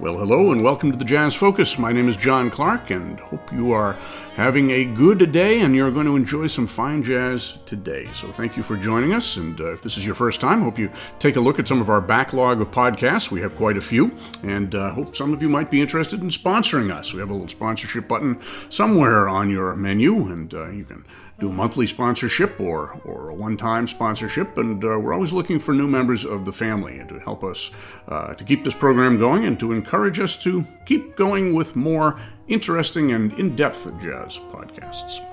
Well, hello and welcome to the Jazz Focus. My name is John Clark and hope you are having a good day and you're going to enjoy some fine jazz today. So, thank you for joining us. And uh, if this is your first time, hope you take a look at some of our backlog of podcasts. We have quite a few, and uh, hope some of you might be interested in sponsoring us. We have a little sponsorship button somewhere on your menu, and uh, you can do a monthly sponsorship or, or a one time sponsorship. And uh, we're always looking for new members of the family and to help us uh, to keep this program going and to encourage us to keep going with more interesting and in depth jazz podcasts.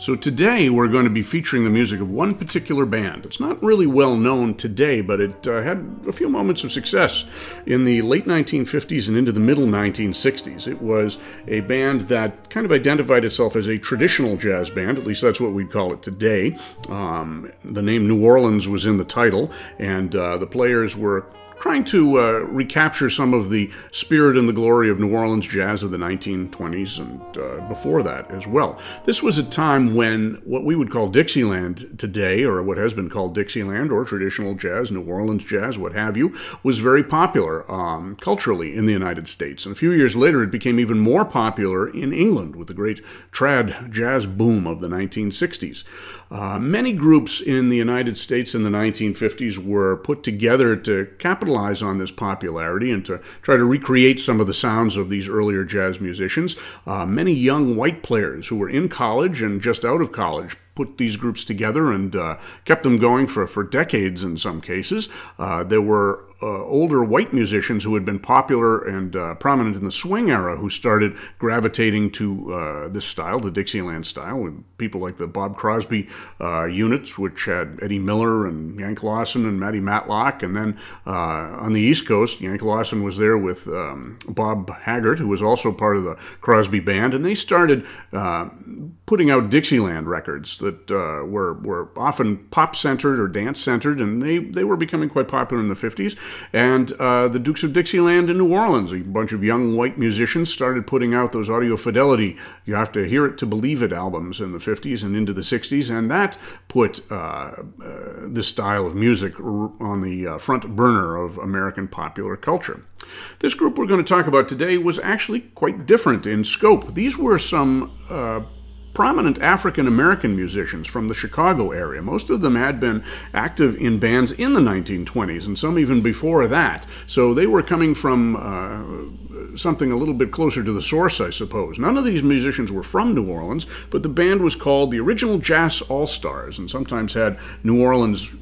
So today we're going to be featuring the music of one particular band. It's not really well known today, but it uh, had a few moments of success in the late 1950s and into the middle 1960s. It was a band that kind of identified itself as a traditional jazz band, at least that's what we'd call it today. Um, the name New Orleans was in the title, and uh, the players were trying to uh, recapture some of the spirit and the glory of New Orleans jazz of the 1920s and uh, before that as well. This was a time when what we would call Dixieland today, or what has been called Dixieland or traditional jazz, New Orleans jazz, what have you, was very popular um, culturally in the United States. And a few years later, it became even more popular in England with the great trad jazz boom of the 1960s. Uh, many groups in the United States in the 1950s were put together to capitalize on this popularity and to try to recreate some of the sounds of these earlier jazz musicians. Uh, many young white players who were in college and just out of college put these groups together and uh, kept them going for, for decades in some cases. Uh, there were older white musicians who had been popular and uh, prominent in the swing era who started gravitating to uh, this style, the Dixieland style, with people like the Bob Crosby uh, units, which had Eddie Miller and Yank Lawson and Matty Matlock. And then uh, on the East Coast, Yank Lawson was there with um, Bob Haggart, who was also part of the Crosby band. And they started uh, putting out Dixieland records that were, were often pop centered or dance centered, and they, they were becoming quite popular in the 50s and uh, the Dukes of Dixieland in New Orleans. A bunch of young white musicians started putting out those audio fidelity, you have to hear it to believe it albums in the 50s and into the 60s, and that put uh, uh, this style of music on the uh, front burner of American popular culture. This group we're going to talk about today was actually quite different in scope. These were some uh, prominent African American musicians from the Chicago area. Most of them had been active in bands in the 1920s, and some even before that. So they were coming from uh, something a little bit closer to the source, I suppose. None of these musicians were from New Orleans, but the band was called the Original Jazz All Stars, and sometimes had New Orleans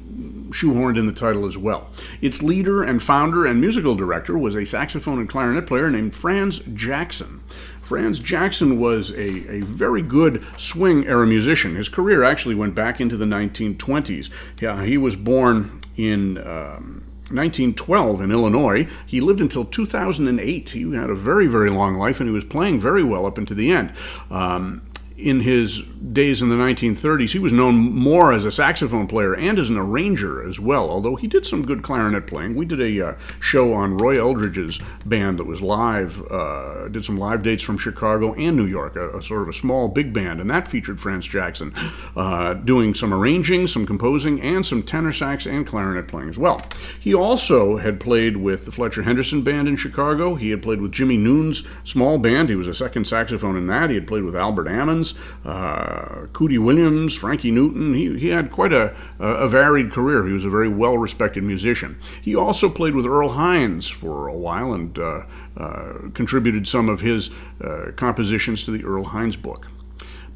shoehorned in the title as well. Its leader and founder and musical director was a saxophone and clarinet player named Franz Jackson. Franz Jackson was a, a very good swing era musician. His career actually went back into the 1920s. Yeah, he was born in. Um, 1912 in Illinois. He lived until 2008. He had a very, very long life and he was playing very well up into the end. Um, in his days in the 1930s, he was known more as a saxophone player and as an arranger as well, although he did some good clarinet playing. We did a uh, show on Roy Eldridge's band that was live, uh, did some live dates from Chicago and New York, a, a, sort of a small big band, and that featured Franz Jackson uh, doing some arranging, some composing, and some tenor sax and clarinet playing as well. He also had played with the Fletcher Henderson band in Chicago. He had played with Jimmie Noone's small band. He was a second saxophone in that. He had played with Albert Ammons uh, Cootie Williams, Frankie Newton. He, he had quite a, a varied career. He was a very well respected musician. He also played with Earl Hines for a while and uh, uh, contributed some of his uh, compositions to the Earl Hines book.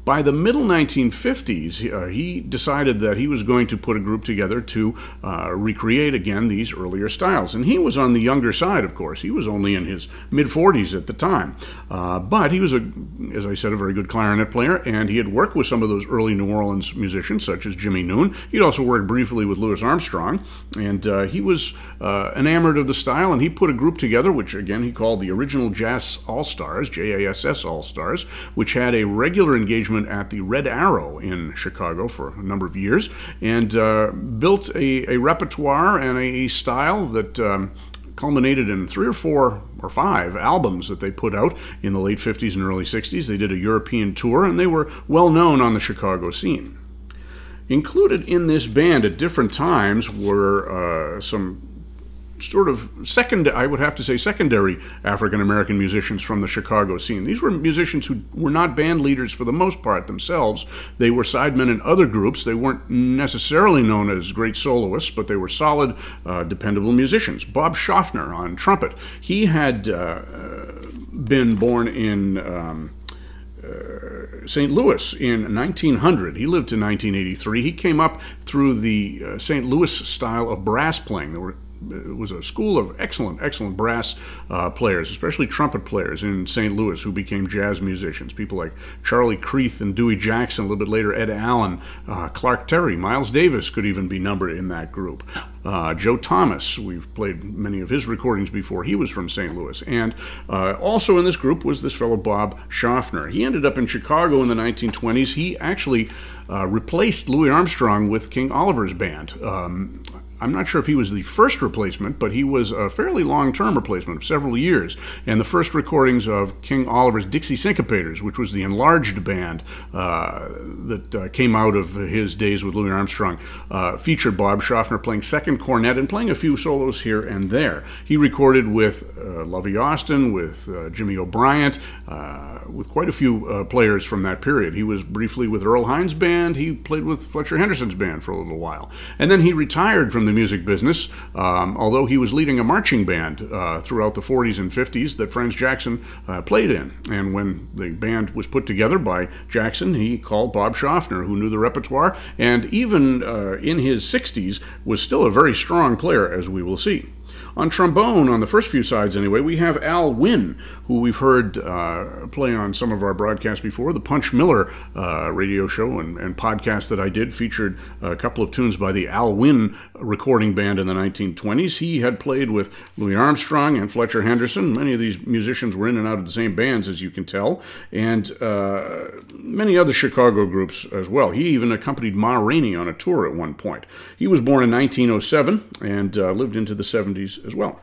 By the middle 1950s, uh, he decided that he was going to put a group together to uh, recreate again these earlier styles. And he was on the younger side, of course. He was only in his mid 40s at the time. Uh, but he was, a, as I said, a very good clarinet player, and he had worked with some of those early New Orleans musicians, such as Jimmie Noone. He'd also worked briefly with Louis Armstrong, and uh, he was uh, enamored of the style, and he put a group together, which again he called the Original Jazz All Stars, J A S S All Stars, which had a regular engagement at the Red Arrow in Chicago for a number of years and uh, built a, a, repertoire and a style that. Um, culminated in three or four or five albums that they put out in the late 50s and early 60s. They did a European tour and they were well known on the Chicago scene. Included in this band at different times were uh, some sort of second, I would have to say, secondary African American musicians from the Chicago scene. These were musicians who were not band leaders for the most part themselves. They were sidemen in other groups. They weren't necessarily known as great soloists, but they were solid, uh, dependable musicians. Bob Shoffner on trumpet. He had uh, been born in. Um, uh, St. Louis in 1900. He lived to 1983. He came up through the uh, St. Louis style of brass playing. There were was a school of excellent, excellent brass uh, players, especially trumpet players in St. Louis who became jazz musicians. People like Charlie Creath and Dewey Jackson, a little bit later, Ed Allen, uh, Clark Terry, Miles Davis could even be numbered in that group. Uh, Joe Thomas, we've played many of his recordings before. He was from St. Louis. And uh, also in this group was this fellow Bob Shoffner. He ended up in Chicago in the 1920s. He actually uh, replaced Louis Armstrong with King Oliver's band. Um, I'm not sure if he was the first replacement, but he was a fairly long term replacement of several years. And the first recordings of King Oliver's Dixie Syncopators, which was the enlarged band uh, that uh, came out of his days with Louis Armstrong, uh, featured Bob Shoffner playing second cornet and playing a few solos here and there. He recorded with uh, Lovie Austin, with uh, Jimmy O'Bryant, uh, with quite a few players from that period. He was briefly with Earl Hines' band. He played with Fletcher Henderson's band for a little while. And then he retired from the the music business, um, although he was leading a marching band uh, throughout the 40s and 50s that Franz Jackson uh, played in. And when the band was put together by Jackson, he called Bob Shoffner, who knew the repertoire, and even uh, in his 60s was still a very strong player, as we will see. On trombone, on the first few sides anyway, we have Al Wynn, who we've heard uh, play on some of our broadcasts before. The Punch Miller uh, radio show and, and, podcast that I did featured a couple of tunes by the Al Wynn recording band in the 1920s. He had played with Louis Armstrong and Fletcher Henderson. Many of these musicians were in and out of the same bands, as you can tell, and uh, many other Chicago groups as well. He even accompanied Ma Rainey on a tour at one point. He was born in 1907 and uh, lived into the 70s as well.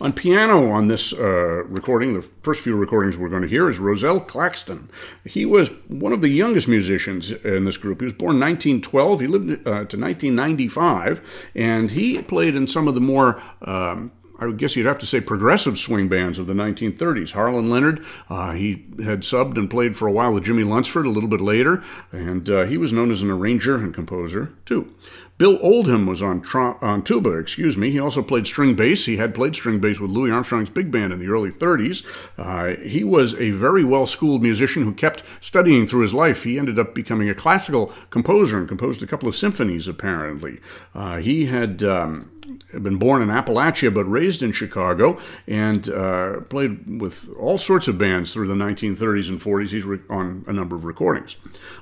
On piano on this uh, recording, the first few recordings we're going to hear is Rozelle Claxton. He was one of the youngest musicians in this group. He was born 1912. He lived uh, to 1995, and he played in some of the more um, I guess you'd have to say progressive swing bands of the 1930s. Harlan Leonard, uh, he had subbed and played for a while with Jimmie Lunceford a little bit later, and uh, he was known as an arranger and composer too. Bill Oldham was on, on tuba, excuse me. He also played string bass. He had played string bass with Louis Armstrong's big band in the early 30s. Uh, he was a very well schooled musician who kept studying through his life. He ended up becoming a classical composer and composed a couple of symphonies, apparently. Uh, he had. Um, been born in Appalachia but raised in Chicago and uh, played with all sorts of bands through the 1930s and 40s. He's re- on a number of recordings.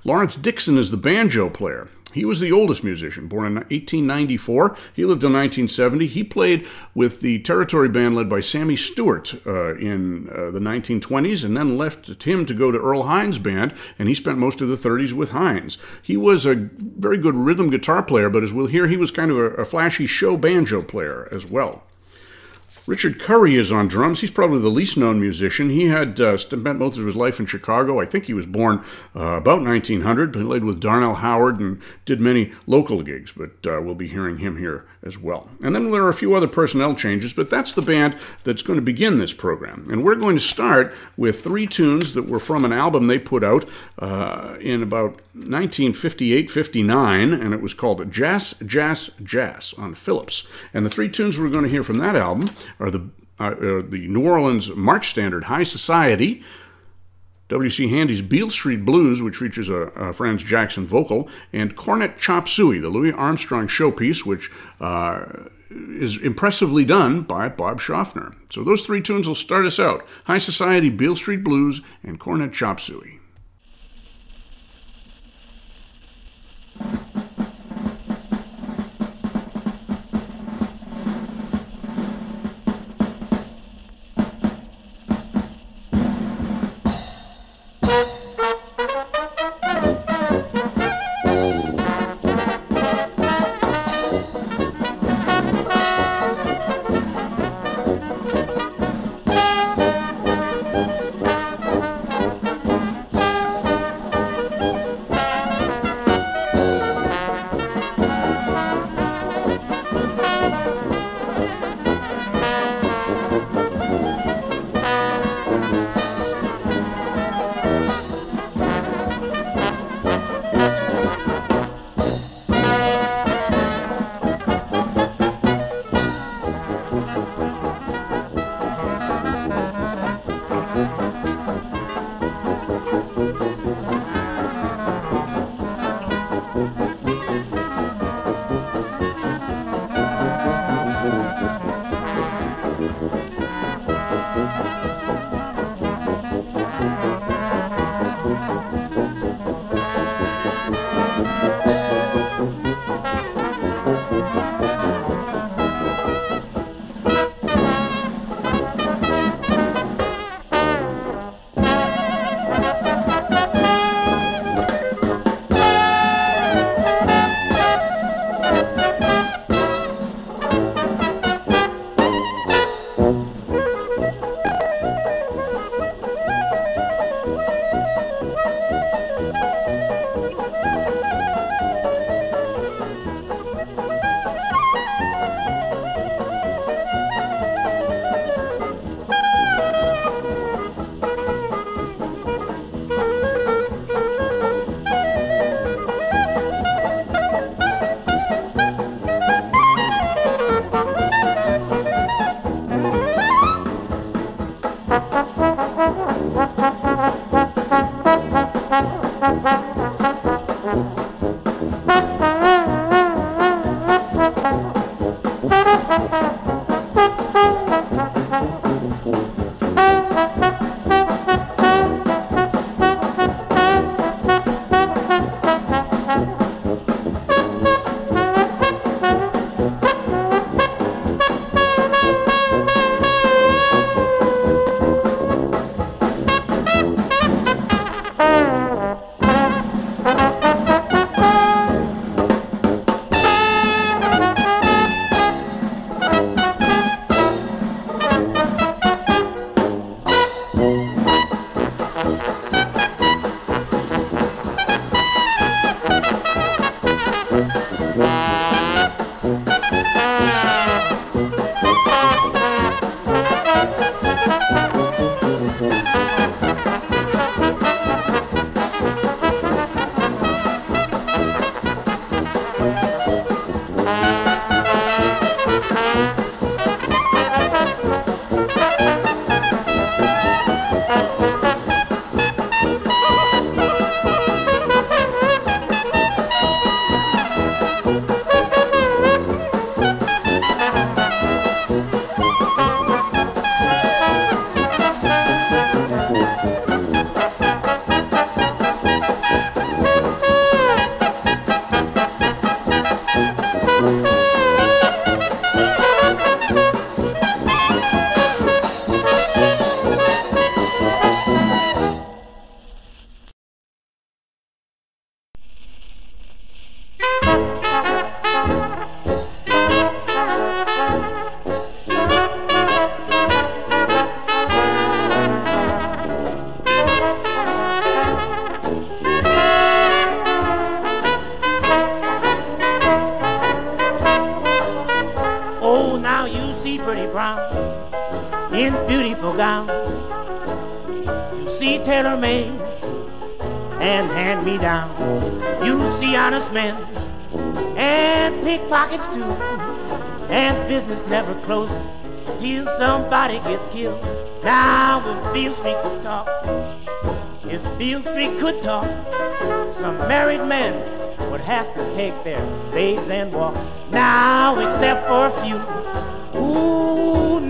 Lawrence Dixon is the banjo player. He was the oldest musician, born in 1894. He lived in 1970. He played with the Territory Band led by Sammy Stewart uh, in uh, the 1920s and then left him to go to Earl Hines' band, and he spent most of the 30s with Hines. He was a very good rhythm guitar player, but as we'll hear, he was kind of a, a flashy show banjo player as well. Richard Curry is on drums. He's probably the least known musician. He had uh, spent most of his life in Chicago. I think he was born uh, about 1900. He played with Darnell Howard and did many local gigs, but uh, we'll be hearing him here as well. And then there are a few other personnel changes, but that's the band that's going to begin this program. And we're going to start with three tunes that were from an album they put out uh, in about 1958 59, and it was called Jazz, Jazz, Jazz on Philips. And the three tunes we're going to hear from that album are the, uh, the New Orleans March Standard High Society, W.C. Handy's Beale Street Blues, which features a, a Franz Jackson vocal, and Cornet Chop Suey, the Louis Armstrong showpiece, which uh, is impressively done by Bob Shoffner. So those three tunes will start us out High Society, Beale Street Blues, and Cornet Chop Suey.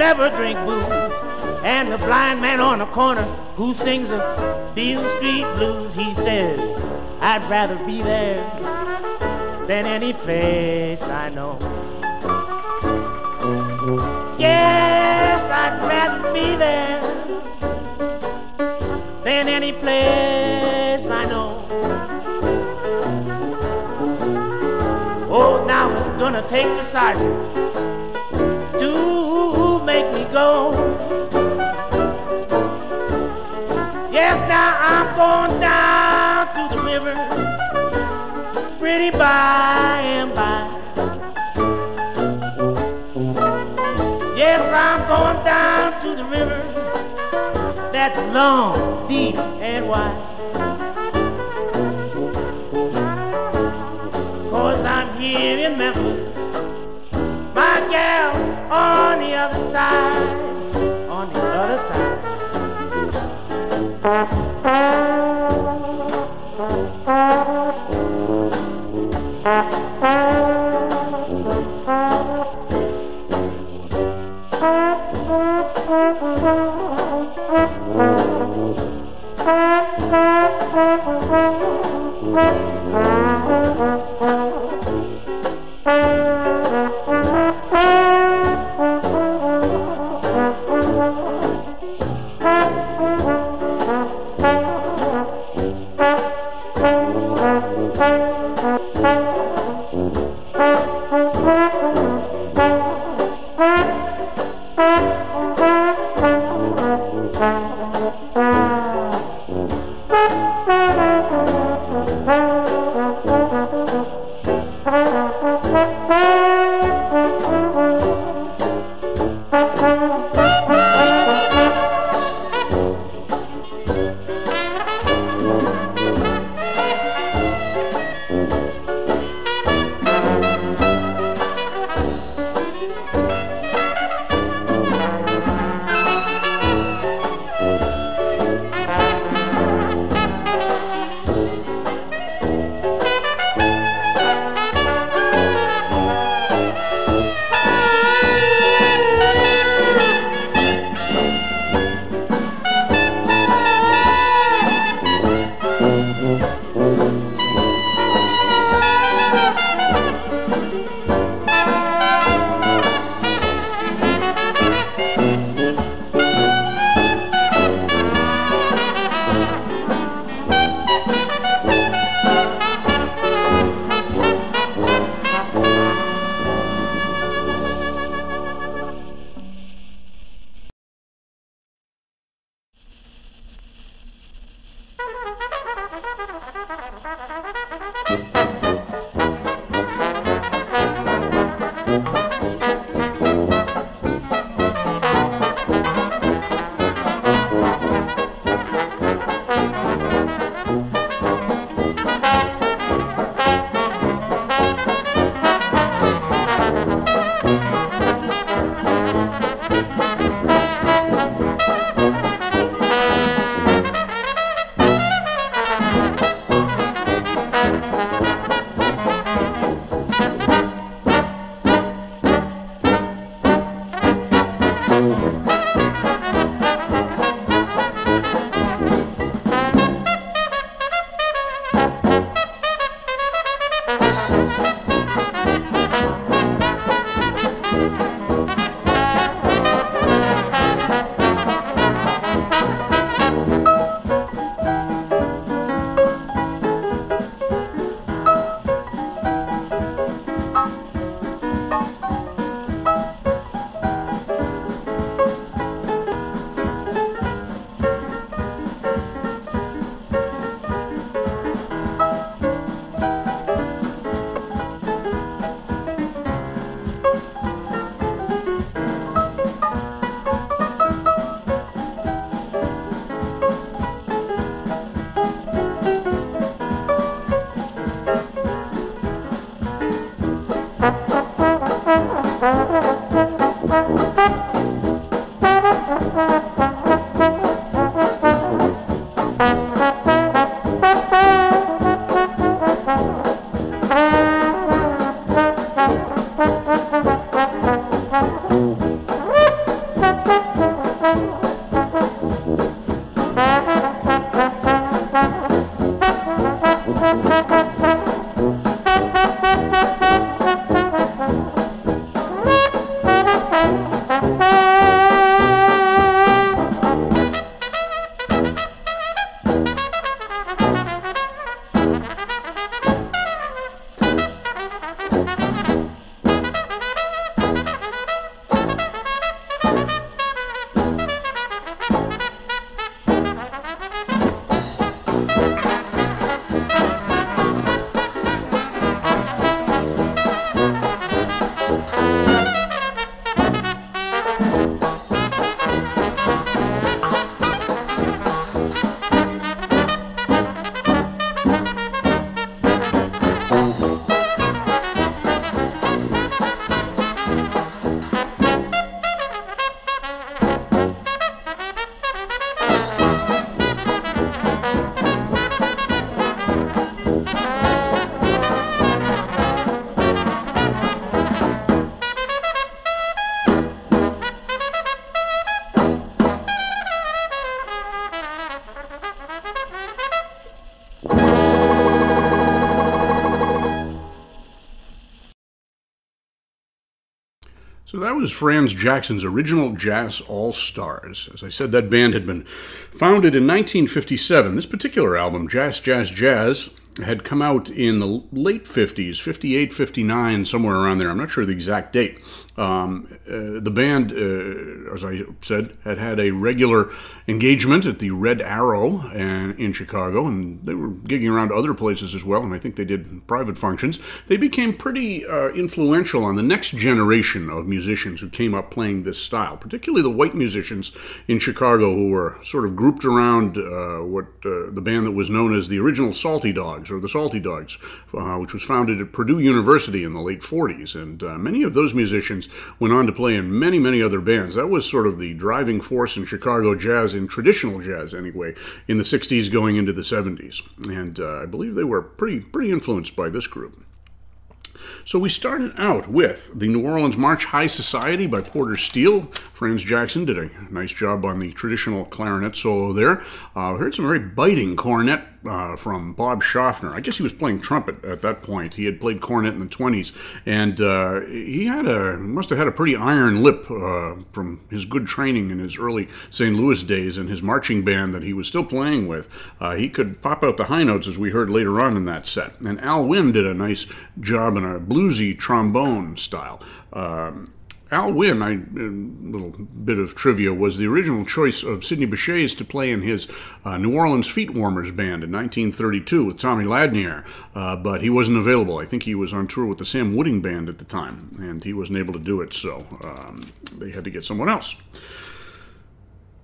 Never drink booze, and the blind man on the corner who sings the Beale Street blues, he says, I'd rather be there than any place I know. Yes, I'd rather be there than any place I know. Oh, now it's gonna take the sergeant go. Yes, now I'm going down to the river, pretty by and by. Yes, I'm going down to the river that's long, deep, and wide. Cause I'm here in Memphis, my gal on the other side, on the other side. that was Franz Jackson's original Jazz All Stars. As I said, that band had been founded in 1957. This particular album, Jazz, Jazz, Jazz, had come out in the late 50s, 58, 59, somewhere around there. I'm not sure the exact date. Um, uh, the band, uh, as I said, had had a regular engagement at the Red Arrow and, in Chicago, and they were gigging around other places as well, and I think they did private functions. They became pretty uh, influential on the next generation of musicians who came up playing this style, particularly the white musicians in Chicago who were sort of grouped around uh, what uh, the band that was known as the original Salty Dogs, or the Salty Dogs, uh, which was founded at Purdue University in the late 40s, and many of those musicians went on to play in many, many other bands. That was sort of the driving force in Chicago jazz, in traditional jazz anyway, in the 60s going into the 70s. And uh, I believe they were pretty, pretty influenced by this group. So we started out with the New Orleans March High Society by Porter Steele. Franz Jackson did a nice job on the traditional clarinet solo there. Uh, heard some very biting cornet uh, from Bob Shoffner. I guess he was playing trumpet at that point. He had played cornet in the 20s, and uh, he had a must have had a pretty iron lip uh, from his good training in his early St. Louis days and his marching band that he was still playing with. Uh, he could pop out the high notes as we heard later on in that set. And Al Wynn did a nice job in a bluesy trombone style. Um, Al Wynn, a little bit of trivia, was the original choice of Sidney Bechet's to play in his uh, New Orleans Feet Warmers band in 1932 with Tommy Ladnier, uh, but he wasn't available. I think he was on tour with the Sam Wooding band at the time, and he wasn't able to do it, so um, they had to get someone else.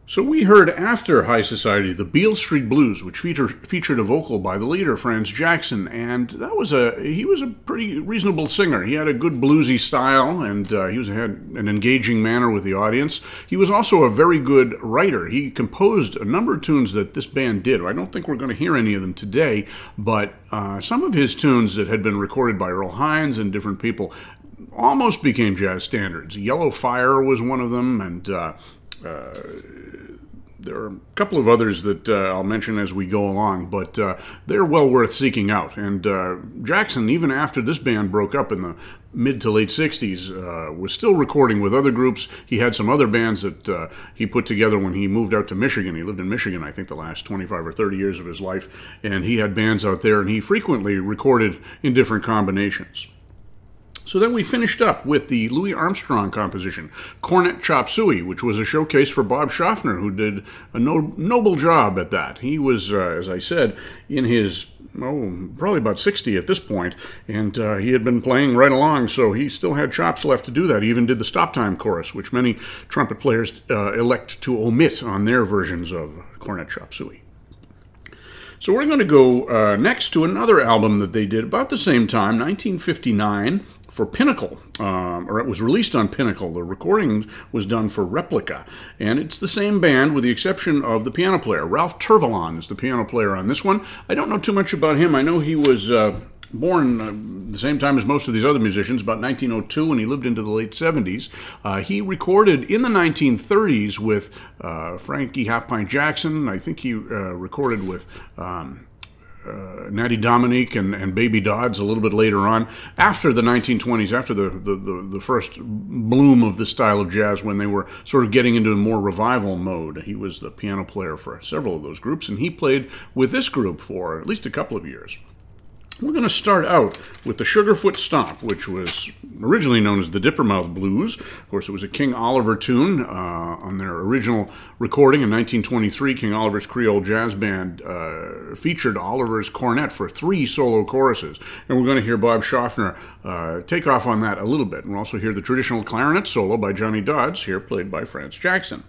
So we heard after High Society the Beale Street Blues, which feature, featured a vocal by the leader Franz Jackson, and that was a he was a pretty reasonable singer. He had a good bluesy style, and uh, he was had an engaging manner with the audience. He was also a very good writer. He composed a number of tunes that this band did. I don't think we're going to hear any of them today, but uh, some of his tunes that had been recorded by Earl Hines and different people almost became jazz standards. Yellow Fire was one of them, and uh, uh, there are a couple of others that uh, I'll mention as we go along, but uh, they're well worth seeking out. And uh, Jackson, even after this band broke up in the mid to late 60s, uh, was still recording with other groups. He had some other bands that uh, he put together when he moved out to Michigan. He lived in Michigan, I think, the last 25 or 30 years of his life. And he had bands out there, and he frequently recorded in different combinations. So then we finished up with the Louis Armstrong composition, Cornet Chop Suey, which was a showcase for Bob Shoffner, who did a no- noble job at that. He was, uh, as I said, in his oh, probably about 60 at this point, and uh, he had been playing right along, so he still had chops left to do that. He even did the stop time chorus, which many trumpet players uh, elect to omit on their versions of Cornet Chop Suey. So we're going to go uh, next to another album that they did about the same time, 1959, for Pinnacle, um, or it was released on Pinnacle. The recording was done for Replica, and it's the same band with the exception of the piano player. Ralph Tervalon is the piano player on this one. I don't know too much about him. I know he was. Uh, born uh, the same time as most of these other musicians, about 1902, and he lived into the late 70s. Uh, he recorded in the 1930s with uh, Frankie Half Pint Jackson. I think he uh, recorded with. Um, uh, Natty Dominique and, and Baby Dodds a little bit later on, after the 1920s, after the, the, the, the, first bloom of this style of jazz, when they were sort of getting into a more revival mode. He was the piano player for several of those groups, and he played with this group for at least a couple of years. We're going to start out with the Sugarfoot Stomp, which was originally known as the Dippermouth Blues. Of course, it was a King Oliver tune uh, on their original recording in 1923. King Oliver's Creole Jazz Band uh, featured Oliver's cornet for three solo choruses. And we're going to hear Bob Shoffner uh, take off on that a little bit. And we'll also hear the traditional clarinet solo by Johnny Dodds, here played by Franz Jackson.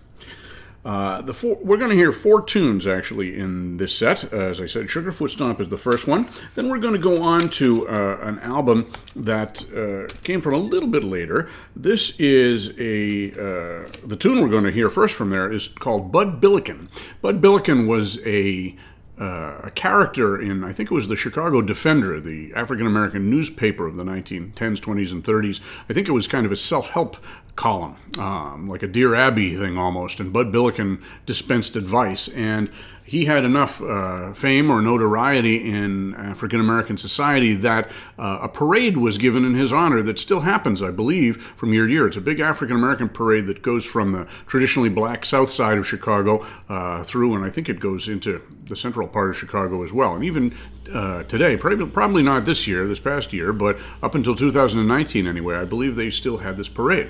Uh, the four, we're going to hear four tunes actually in this set. Uh, as I said, Sugarfoot Stomp is the first one. Then we're going to go on to uh, an album that uh, came from a little bit later. This is a uh, the tune we're going to hear first from there is called Bud Billiken. Bud Billiken was a uh, a character in, I think it was the Chicago Defender, the African American newspaper of the 1910s, 20s, and 30s. I think it was kind of a self help column, um, like a Dear Abby thing almost. And Bud Billiken dispensed advice. And he had enough uh, fame or notoriety in African American society that uh, a parade was given in his honor that still happens, I believe, from year to year. It's a big African American parade that goes from the traditionally black south side of Chicago uh, through, and I think it goes into the central part of Chicago as well. And even uh, today, probably not this year, this past year, but up until 2019 anyway, I believe they still had this parade.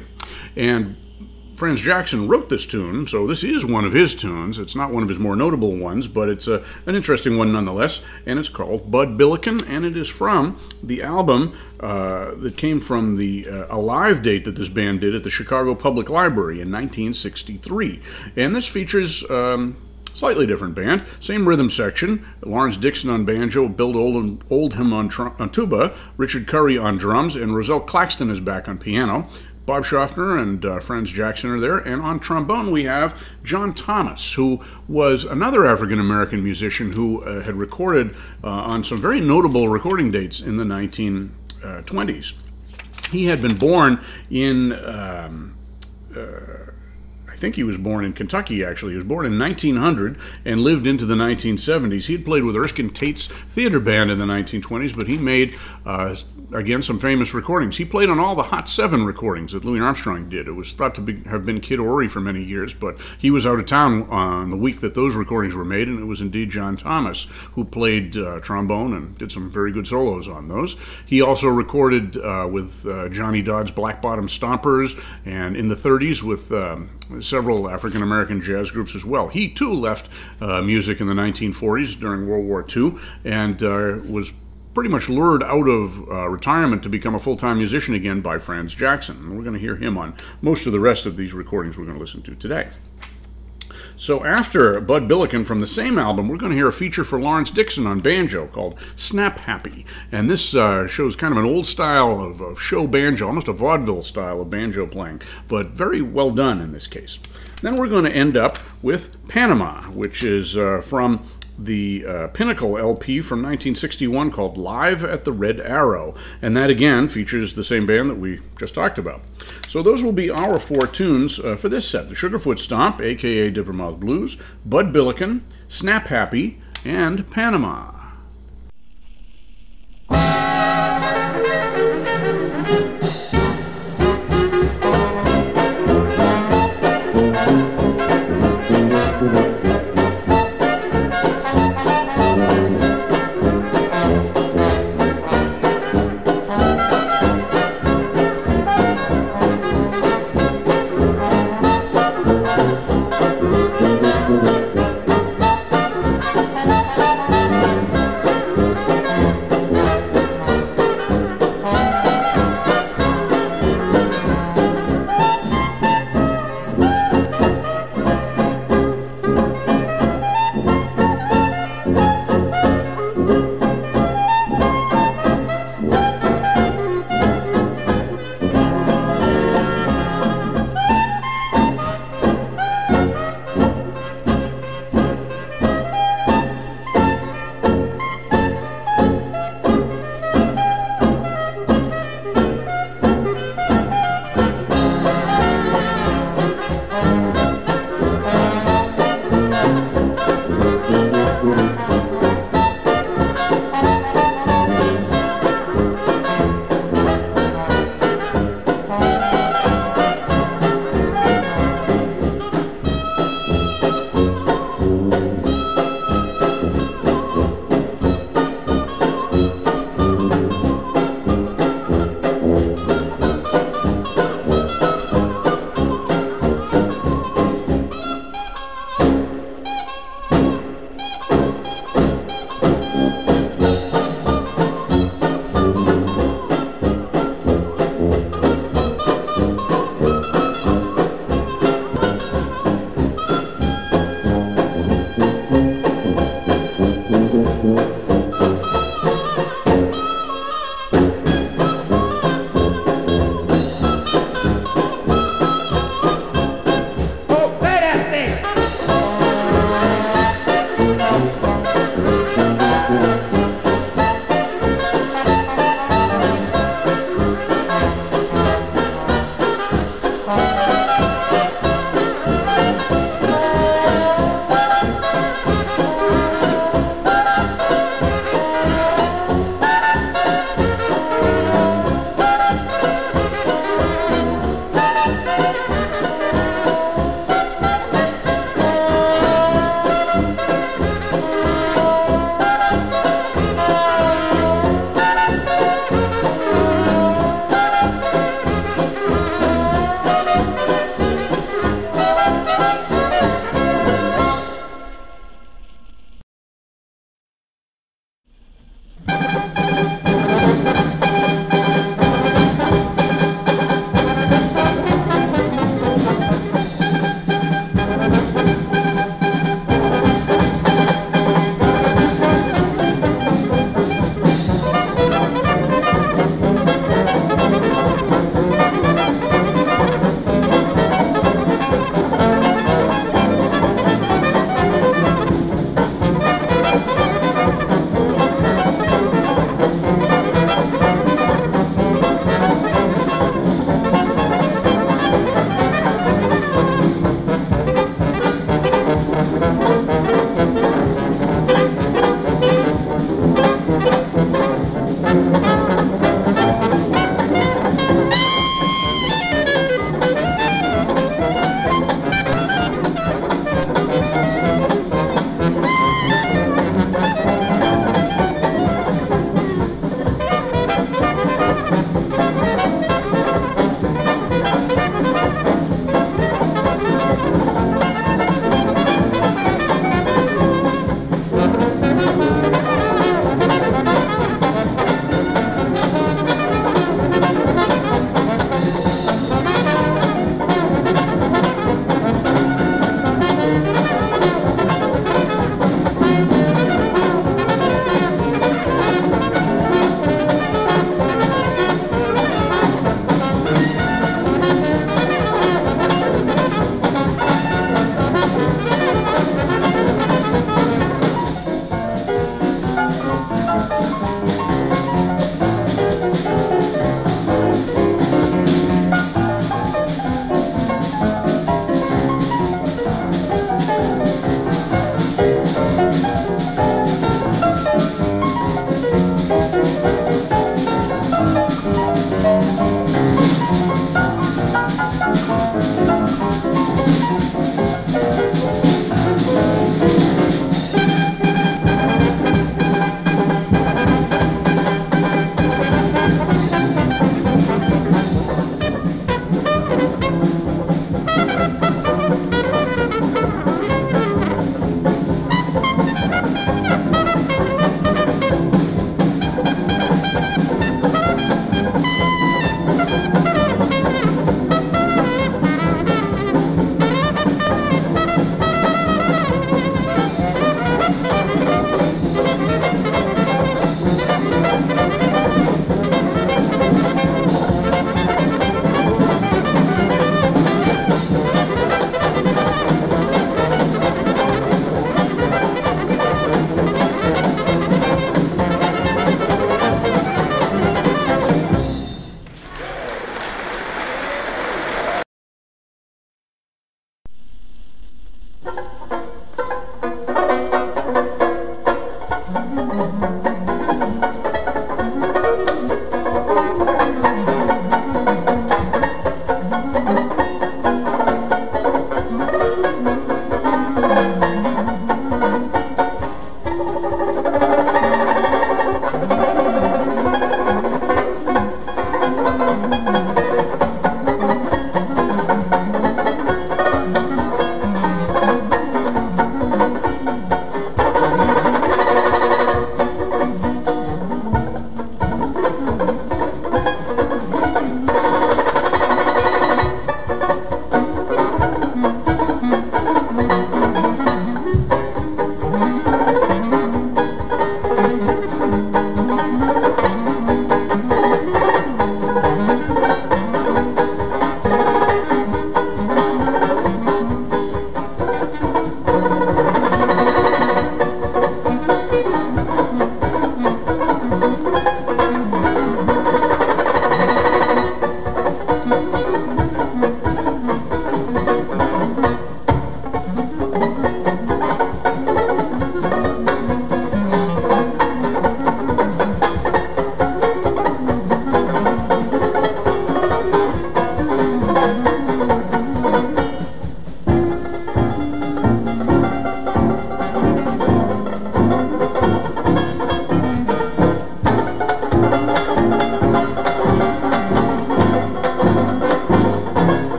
And Franz Jackson wrote this tune, so this is one of his tunes. It's not one of his more notable ones, but it's a, an interesting one nonetheless, and it's called Bud Billiken, and it is from the album uh, that came from the uh, a live date that this band did at the Chicago Public Library in 1963. And this features. Um, Slightly different band, same rhythm section. Lawrence Dixon on banjo, Bill Oldham, Oldham on, tr- on tuba, Richard Curry on drums, and Rozelle Claxton is back on piano. Bob Shoffner and uh, Franz Jackson are there. And on trombone, we have John Thomas, who was another African American musician who uh, had recorded uh, on some very notable recording dates in the 1920s. He had been born in. Um, uh, think he was born in Kentucky, actually. He was born in 1900 and lived into the 1970s. He had played with Erskine Tate's theater band in the 1920s, but he made, uh, again, some famous recordings. He played on all the Hot Seven recordings that Louis Armstrong did. It was thought to be, have been Kid Ory for many years, but he was out of town on the week that those recordings were made, and it was indeed John Thomas who played uh, trombone and did some very good solos on those. He also recorded uh, with uh, Johnny Dodds' Black Bottom Stompers, and in the 30s with um, several African American jazz groups as well. He too left uh, music in the 1940s during World War II and uh, was pretty much lured out of uh, retirement to become a full time musician again by Franz Jackson. And we're going to hear him on most of the rest of these recordings we're going to listen to today. So after Bud Billiken from the same album, we're going to hear a feature for Lawrence Dixon on banjo called Snap Happy. And this uh, shows kind of an old style of, of show banjo, almost a vaudeville style of banjo playing, but very well done in this case. Then we're going to end up with Panama, which is uh, from the uh, Pinnacle LP from 1961 called Live at the Red Arrow. And that again features the same band that we just talked about. So those will be our four tunes uh, for this set the Sugarfoot Stomp, aka Dippermouth Blues, Bud Billiken, Snap Happy, and Panama.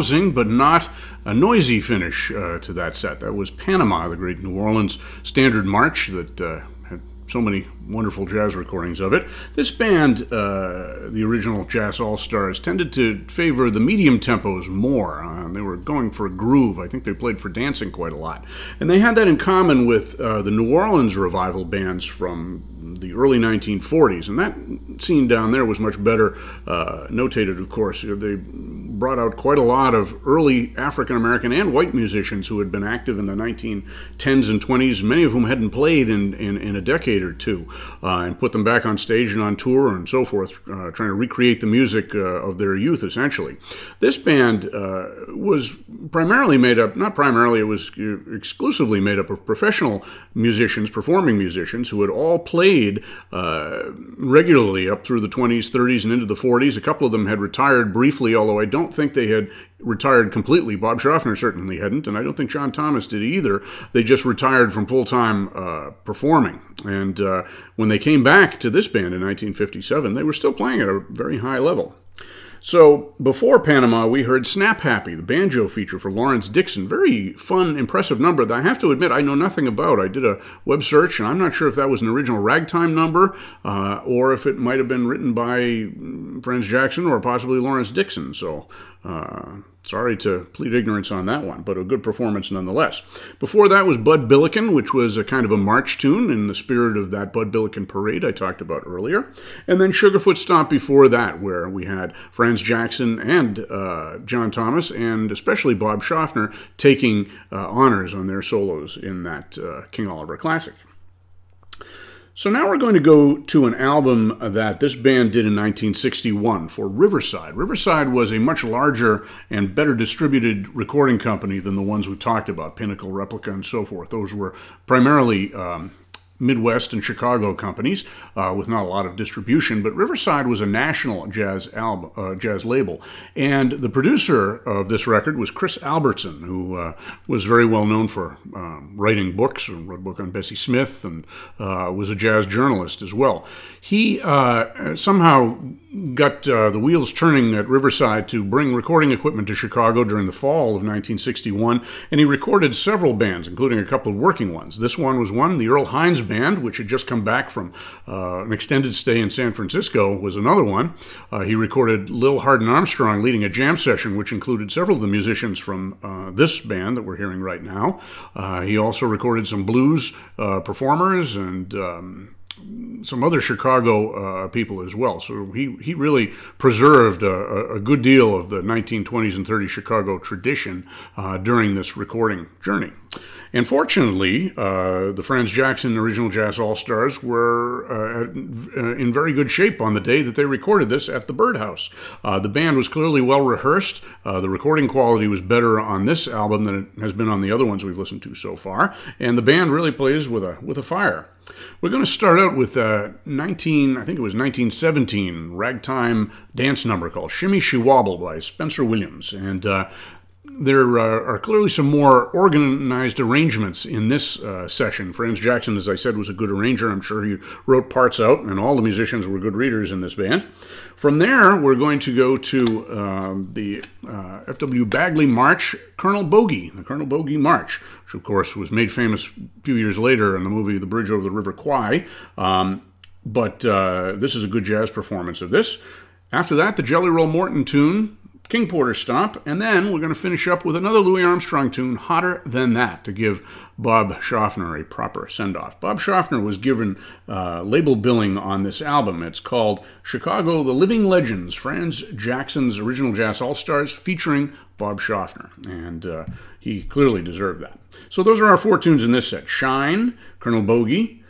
Uh, but not a noisy finish uh, to that set. That was Panama, the great New Orleans standard march that uh, had so many wonderful jazz recordings of it. This band, uh, the original Jazz All Stars, tended to favor the medium tempos more. Uh, they were going for a groove. I think they played for dancing quite a lot. And they had that in common with uh, the New Orleans revival bands from the early 1940s. And that scene down there was much better uh, notated, of course. They brought out quite a lot of early African American and white musicians who had been active in the 1910s and 20s, many of whom hadn't played in, in, in a decade or two, uh, and put them back on stage and on tour and so forth, uh, trying to recreate the music uh, of their youth, essentially. This band uh, was primarily made up, not primarily, it was exclusively made up of professional musicians, performing musicians, who had all played uh, regularly up through the 20s, 30s, and into the 40s. A couple of them had retired briefly, although I don't don't think they had retired completely. Bob Shoffner certainly hadn't, and I don't think John Thomas did either. They just retired from full time uh, performing. And uh, when they came back to this band in 1957, they were still playing at a very high level. So before Panama, we heard Snap Happy, the banjo feature for Lawrence Dixon. Very fun, impressive number that I have to admit I know nothing about. I did a web search, and I'm not sure if that was an original ragtime number uh, or if it might have been written by Franz Jackson or possibly Lawrence Dixon. So uh, sorry to plead ignorance on that one, but a good performance nonetheless. Before that was Bud Billiken, which was a kind of a march tune in the spirit of that Bud Billiken parade I talked about earlier. And then Sugarfoot Stomp before that, where we had Franz Jackson and uh, John Thomas, and especially Bob Shoffner, taking uh, honors on their solos in that uh, King Oliver classic. So now we're going to go to an album that this band did in 1961 for Riverside. Riverside was a much larger and better distributed recording company than the ones we talked about, Pinnacle, Replica, and so forth. Those were primarily um, Midwest and Chicago companies uh, with not a lot of distribution, but Riverside was a national jazz album, uh, jazz label, and the producer of this record was Chris Albertson, who uh, was very well known for um, writing books, and wrote a book on Bessie Smith, and uh, was a jazz journalist as well. He uh, somehow got uh, the wheels turning at Riverside to bring recording equipment to Chicago during the fall of 1961, and he recorded several bands, including a couple of working ones. This one was one, the Earl Hines Band, which had just come back from uh, an extended stay in San Francisco, was another one. Uh, he recorded Lil Hardin Armstrong leading a jam session, which included several of the musicians from uh, this band that we're hearing right now. Uh, he also recorded some blues uh, performers and um, some other Chicago uh, people as well. So he, he really preserved a, a, good deal of the 1920s and 30s Chicago tradition uh, during this recording journey. And fortunately, uh, the Franz Jackson Original Jazz All Stars were uh, uh, in very good shape on the day that they recorded this at the Birdhouse. Uh, the band was clearly well rehearsed. the recording quality was better on this album than it has been on the other ones we've listened to so far. And the band really plays with a with a fire. We're going to start out with a 19, I think it was 1917 ragtime dance number called Shimmy She Wobble by Spencer Williams. And uh, there uh, are clearly some more organized arrangements in this uh, session. Franz Jackson, as I said, was a good arranger. I'm sure he wrote parts out, and all the musicians were good readers in this band. From there, we're going to go to um, the uh, F.W. Bagley March, Colonel Bogey, the Colonel Bogey March, which of course was made famous a few years later in the movie The Bridge Over the River Kwai. Um, but uh, this is a good jazz performance of this. After that, the Jelly Roll Morton tune, King Porter Stomp, and then we're going to finish up with another Louis Armstrong tune, Hotter Than That, to give Bob Shoffner a proper send off. Bob Shoffner was given uh, label billing on this album. It's called Chicago The Living Legends, Franz Jackson's Original Jazz All Stars, featuring Bob Shoffner, and uh, he clearly deserved that. So those are our four tunes in this set Shine, Colonel Bogey,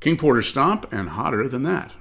King Porter Stomp, and Hotter Than That.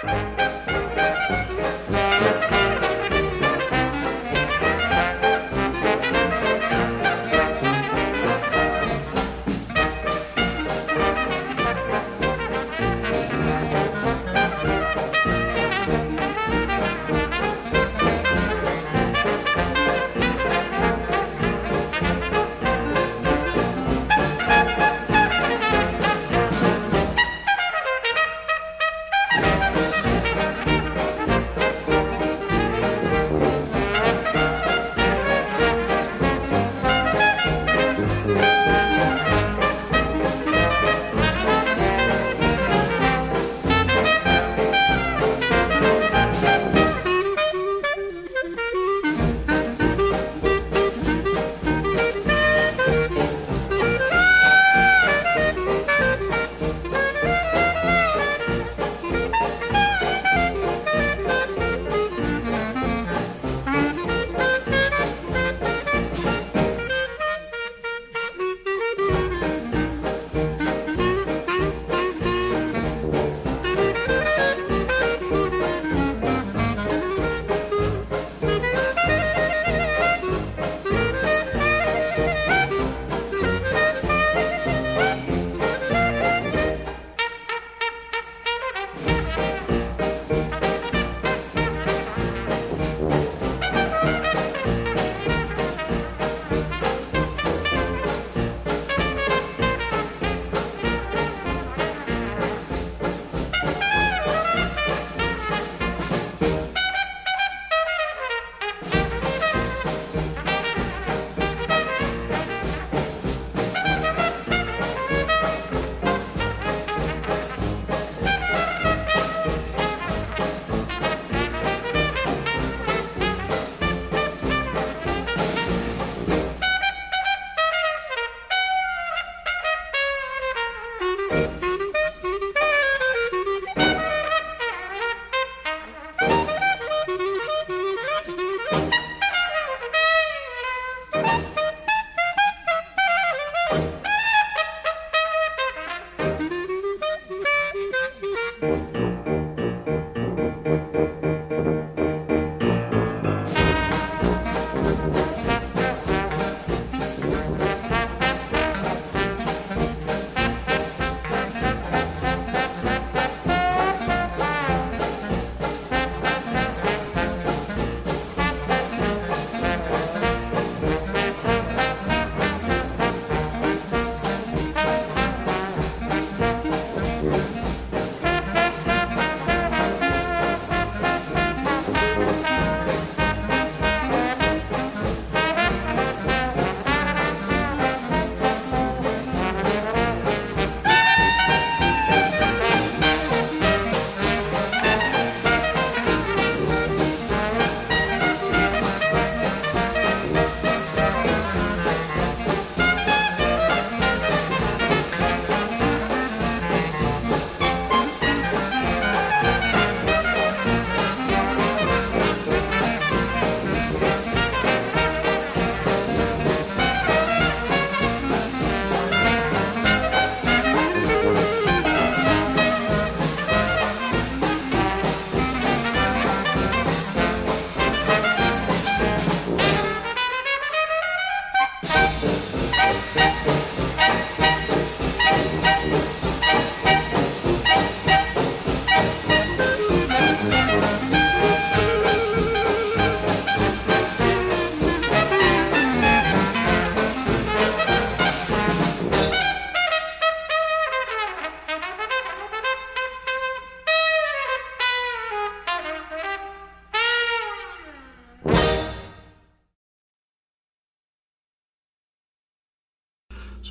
So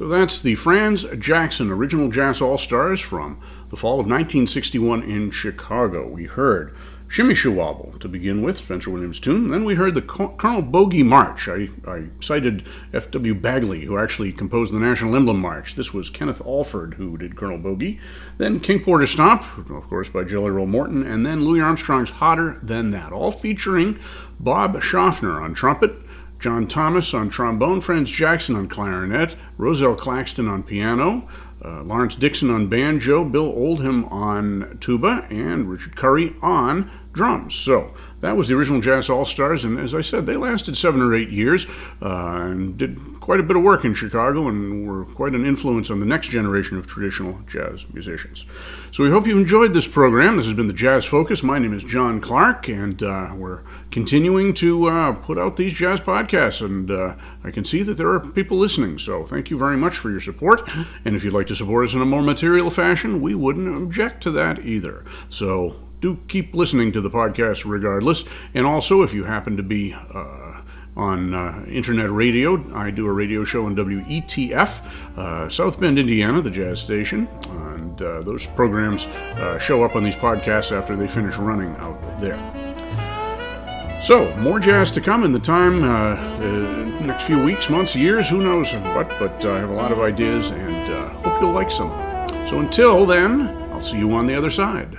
that's the Franz Jackson Original Jazz All Stars from the fall of 1961 in Chicago. We heard Shim-Me-Sha-Wabble to begin with, Spencer Williams' tune. Then we heard the Colonel Bogey March. I, I cited F.W. Bagley, who actually composed the National Emblem March. This was Kenneth Alford, who did Colonel Bogey. Then King Porter Stomp, of course, by Jelly Roll Morton. And then Louis Armstrong's Hotter Than That, all featuring Bob Shoffner on trumpet. John Thomas on trombone, Franz Jackson on clarinet, Rozelle Claxton on piano, uh, Lawrence Dixon on banjo, Bill Oldham on tuba, and Richard Curry on drums. So that was the original Jazz All Stars, and as I said, they lasted seven or eight years uh, and did quite a bit of work in Chicago and were quite an influence on the next generation of traditional jazz musicians. So we hope you enjoyed this program. This has been the Jazz Focus. My name is John Clark, and uh, we're continuing to uh, put out these jazz podcasts, and uh, I can see that there are people listening. So thank you very much for your support. And if you'd like to support us in a more material fashion, we wouldn't object to that either. So do keep listening to the podcast regardless. And also, if you happen to be uh, on uh, internet radio, I do a radio show on WETF, uh, South Bend, Indiana, the jazz station. And uh, those programs uh, show up on these podcasts after they finish running out there. So, more jazz to come in the time, uh, next few weeks, months, years, who knows what, but I have a lot of ideas and hope you'll like some. So, until then, I'll see you on the other side.